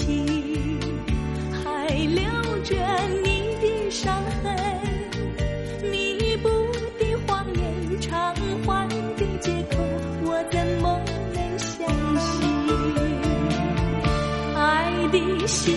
情，还留着你的伤痕。弥补的谎言，偿还的借口，我怎么能相信？爱的心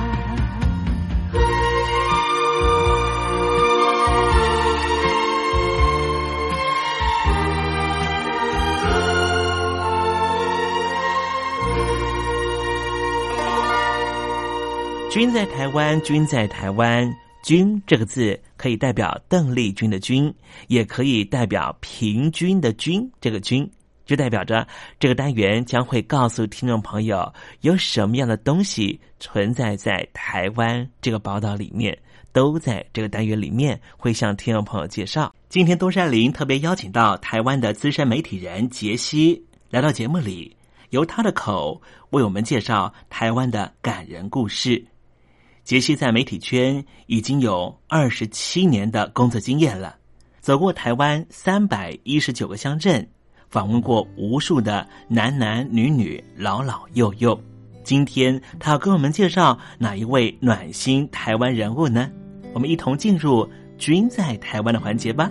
君在台湾，君在台湾，君这个字可以代表邓丽君的君，也可以代表平均的均。这个均就代表着这个单元将会告诉听众朋友有什么样的东西存在在台湾这个宝岛里面，都在这个单元里面会向听众朋友介绍。今天东山林特别邀请到台湾的资深媒体人杰西来到节目里，由他的口为我们介绍台湾的感人故事。杰西在媒体圈已经有二十七年的工作经验了，走过台湾三百一十九个乡镇，访问过无数的男男女女、老老幼幼。今天他要跟我们介绍哪一位暖心台湾人物呢？我们一同进入“君在台湾”的环节吧。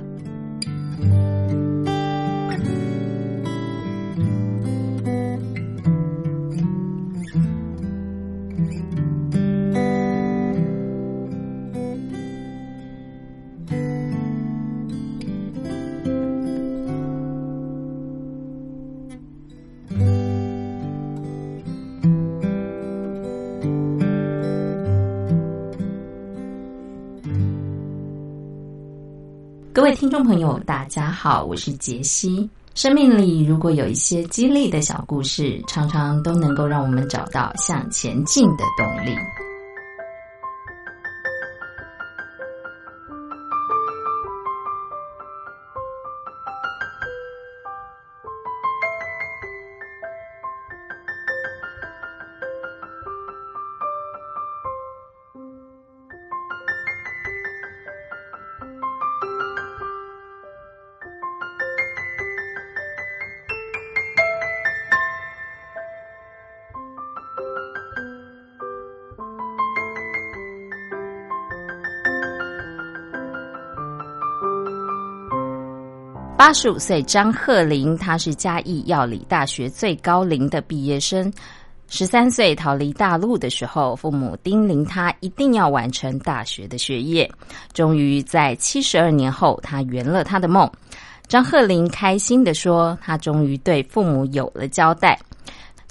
位听众朋友，大家好，我是杰西。生命里如果有一些激励的小故事，常常都能够让我们找到向前进的动力。八十五岁张鹤龄，他是嘉义药理大学最高龄的毕业生。十三岁逃离大陆的时候，父母叮咛他一定要完成大学的学业。终于在七十二年后，他圆了他的梦。张鹤龄开心的说：“他终于对父母有了交代。”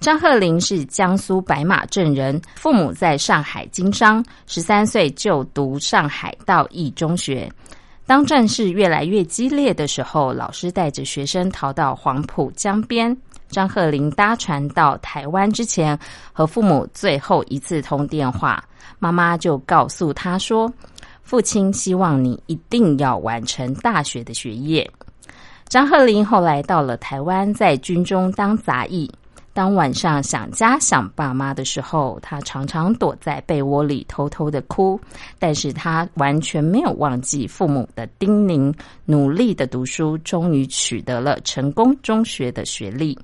张鹤龄是江苏白马镇人，父母在上海经商，十三岁就读上海道义中学。当战事越来越激烈的时候，老师带着学生逃到黄浦江边。张鹤龄搭船到台湾之前，和父母最后一次通电话，妈妈就告诉他说：“父亲希望你一定要完成大学的学业。”张鹤龄后来到了台湾，在军中当杂役。当晚上想家想爸妈的时候，他常常躲在被窝里偷偷的哭，但是他完全没有忘记父母的叮咛，努力的读书，终于取得了成功中学的学历。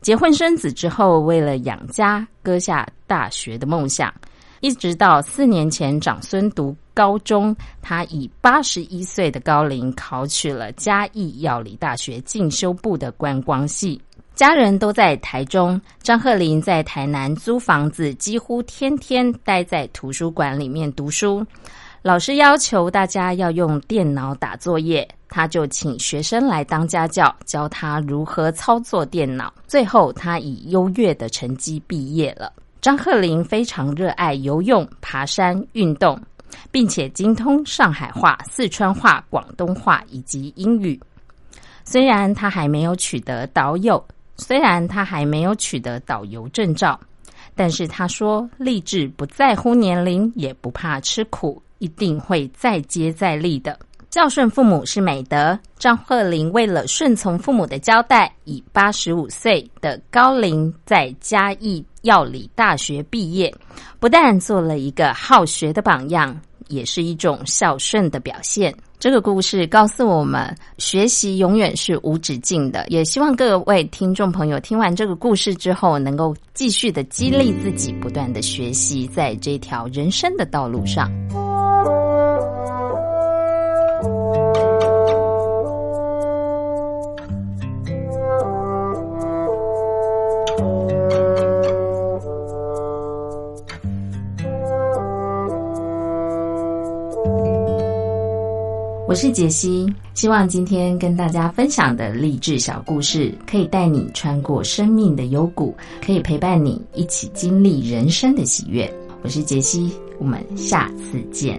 结婚生子之后，为了养家，割下大学的梦想，一直到四年前长孙读高中，他以八十一岁的高龄考取了嘉义药理大学进修部的观光系。家人都在台中，张鹤龄在台南租房子，几乎天天待在图书馆里面读书。老师要求大家要用电脑打作业，他就请学生来当家教，教他如何操作电脑。最后，他以优越的成绩毕业了。张鹤龄非常热爱游泳、爬山、运动，并且精通上海话、四川话、广东话以及英语。虽然他还没有取得导游。虽然他还没有取得导游证照，但是他说立志不在乎年龄，也不怕吃苦，一定会再接再厉的。孝顺父母是美德。张鹤龄为了顺从父母的交代，以八十五岁的高龄在嘉义药理大学毕业，不但做了一个好学的榜样，也是一种孝顺的表现。这个故事告诉我们，学习永远是无止境的。也希望各位听众朋友听完这个故事之后，能够继续的激励自己，不断的学习，在这条人生的道路上。我是杰西，希望今天跟大家分享的励志小故事，可以带你穿过生命的幽谷，可以陪伴你一起经历人生的喜悦。我是杰西，我们下次见。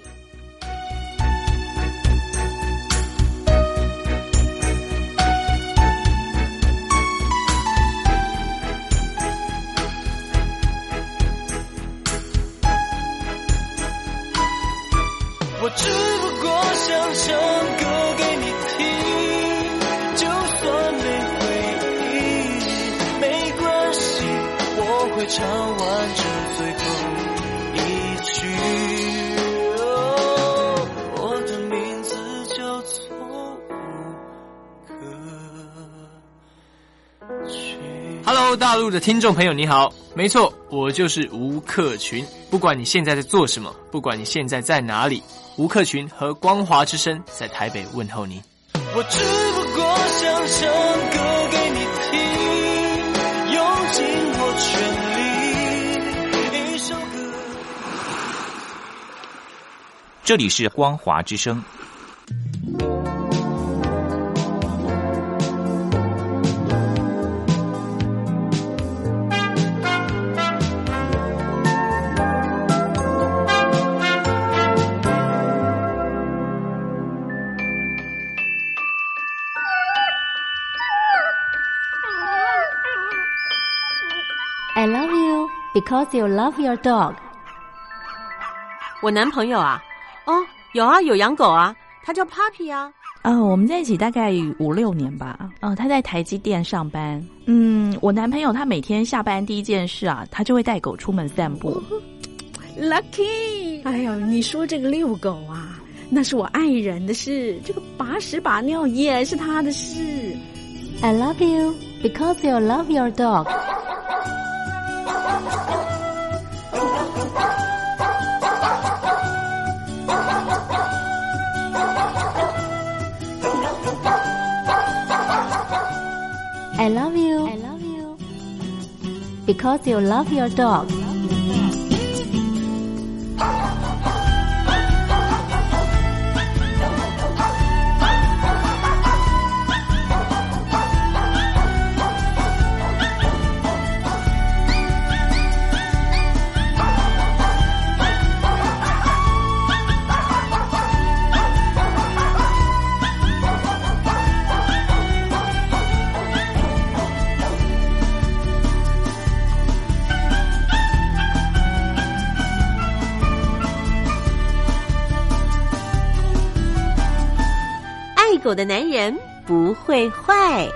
唱完这最后一曲。Hello，大陆的听众朋友，你好。没错，我就是吴克群。不管你现在在做什么，不管你现在在哪里，吴克群和光华之声在台北问候你。我只不过想唱歌。这里是光华之声。I love you because you love your dog。我男朋友啊，有啊，有养狗啊，它叫 Papi 啊。啊、我们在一起大概五六年吧。嗯、他在台积电上班。嗯，我男朋友他每天下班第一件事啊，他就会带狗出门散步。Lucky，哎呦，你说这个遛狗啊，那是我爱人的事，这个把屎把尿也是他的事。I love you because you love your dog。Because you love your dog. 爱狗的男人不会坏。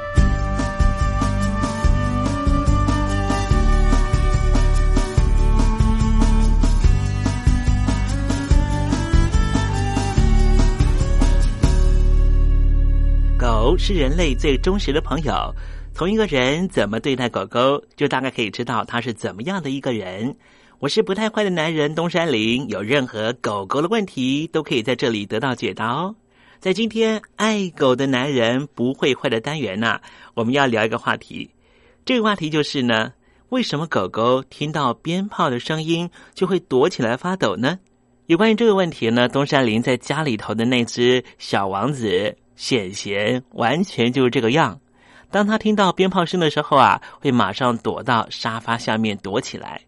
狗是人类最忠实的朋友，从一个人怎么对待狗狗，就大概可以知道他是怎么样的一个人。我是不太坏的男人东山林，有任何狗狗的问题都可以在这里得到解答哦。在今天爱狗的男人不会坏的单元呢、我们要聊一个话题，这个话题就是呢，为什么狗狗听到鞭炮的声音就会躲起来发抖呢？有关于这个问题呢，东山林在家里头的那只小王子显贤完全就是这个样。当他听到鞭炮声的时候啊，会马上躲到沙发下面躲起来。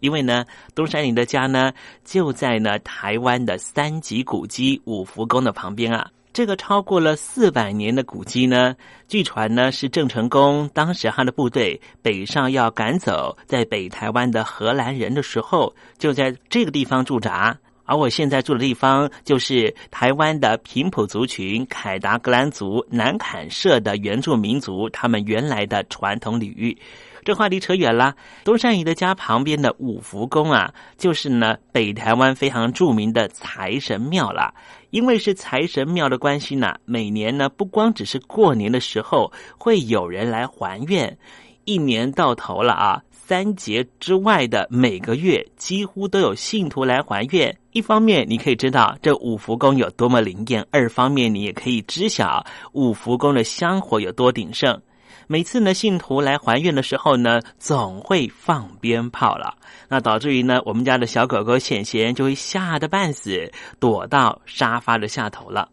因为呢，东山林的家呢就在呢台湾的三级古迹五福宫的旁边啊。这个超过了四百年的古迹呢，据传呢是郑成功当时他的部队北上要赶走在北台湾的荷兰人的时候，就在这个地方驻扎。而我现在住的地方就是台湾的平埔族群凯达格兰族南坎社的原住民族，他们原来的传统领域。这话题扯远了。东山姨的家旁边的五福宫啊，就是呢北台湾非常著名的财神庙了。因为是财神庙的关系呢，每年呢不光只是过年的时候会有人来还愿，一年到头了啊。三节之外的每个月，几乎都有信徒来还愿。一方面，你可以知道这五福宫有多么灵验；二方面，你也可以知晓五福宫的香火有多鼎盛。每次呢，信徒来还愿的时候呢，总会放鞭炮了，那导致于呢，我们家的小狗狗显贤就会吓得半死，躲到沙发的下头了。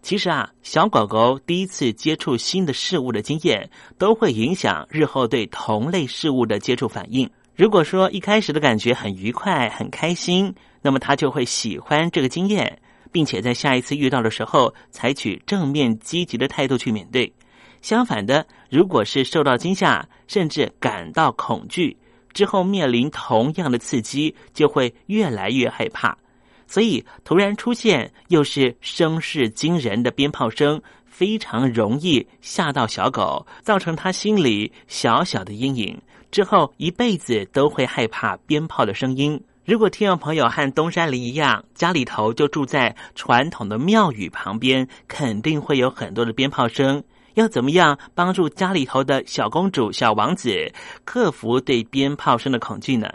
其实啊，小狗狗第一次接触新的事物的经验，都会影响日后对同类事物的接触反应。如果说一开始的感觉很愉快、很开心，那么它就会喜欢这个经验，并且在下一次遇到的时候，采取正面积极的态度去面对。相反的，如果是受到惊吓，甚至感到恐惧之后，面临同样的刺激，就会越来越害怕。所以，突然出现又是声势惊人的鞭炮声，非常容易吓到小狗，造成它心里小小的阴影。之后一辈子都会害怕鞭炮的声音。如果听众朋友和东山林一样，家里头就住在传统的庙宇旁边，肯定会有很多的鞭炮声。要怎么样帮助家里头的小公主、小王子克服对鞭炮声的恐惧呢？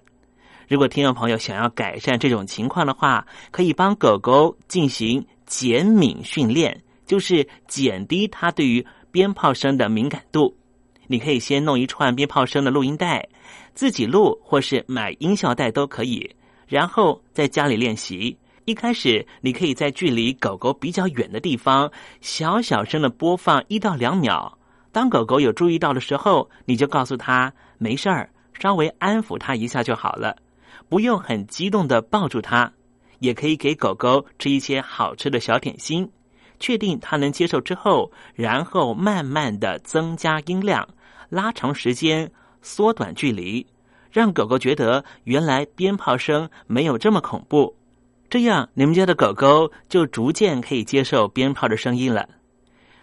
如果听众朋友想要改善这种情况的话，可以帮狗狗进行减敏训练，就是减低它对于鞭炮声的敏感度。你可以先弄一串鞭炮声的录音带，自己录或是买音效带都可以，然后在家里练习。一开始，你可以在距离狗狗比较远的地方，小小声的播放一到两秒。当狗狗有注意到的时候，你就告诉他没事儿，稍微安抚它一下就好了，不用很激动的抱住它。也可以给狗狗吃一些好吃的小点心，确定它能接受之后，然后慢慢的增加音量，拉长时间，缩短距离，让狗狗觉得原来鞭炮声没有这么恐怖。这样，你们家的狗狗就逐渐可以接受鞭炮的声音了。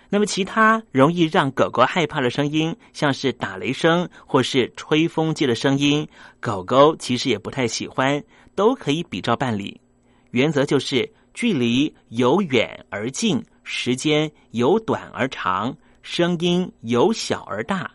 那么，其他容易让狗狗害怕的声音，像是打雷声或是吹风机的声音，狗狗其实也不太喜欢，都可以比照办理。原则就是距离由远而近，时间由短而长，声音由小而大。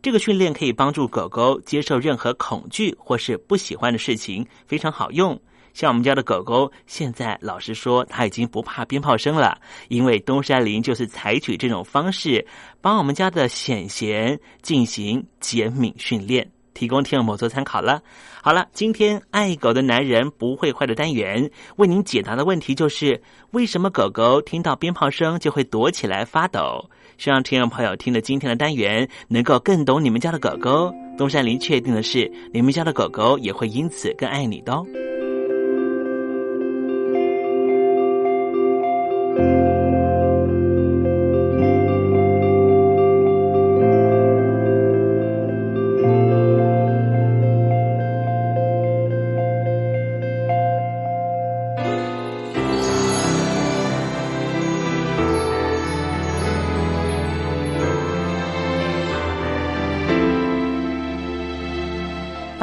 这个训练可以帮助狗狗接受任何恐惧或是不喜欢的事情，非常好用。像我们家的狗狗，现在老实说，它已经不怕鞭炮声了，因为东山林就是采取这种方式，帮我们家的显贤进行减敏训练，提供听众们做参考了。好了，今天爱狗的男人不会坏的单元，为您解答的问题就是：为什么狗狗听到鞭炮声就会躲起来发抖？希望听众朋友听了今天的单元，能够更懂你们家的狗狗。东山林确定的是，你们家的狗狗也会因此更爱你的哦。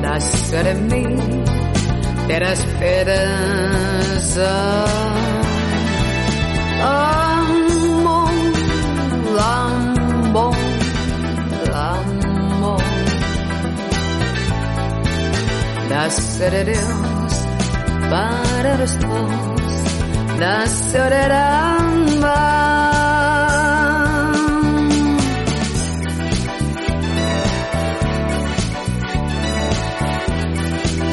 nascer em mim ter a esperança. Amo, amo, amo. Nasceremos para os povos, nasceremos.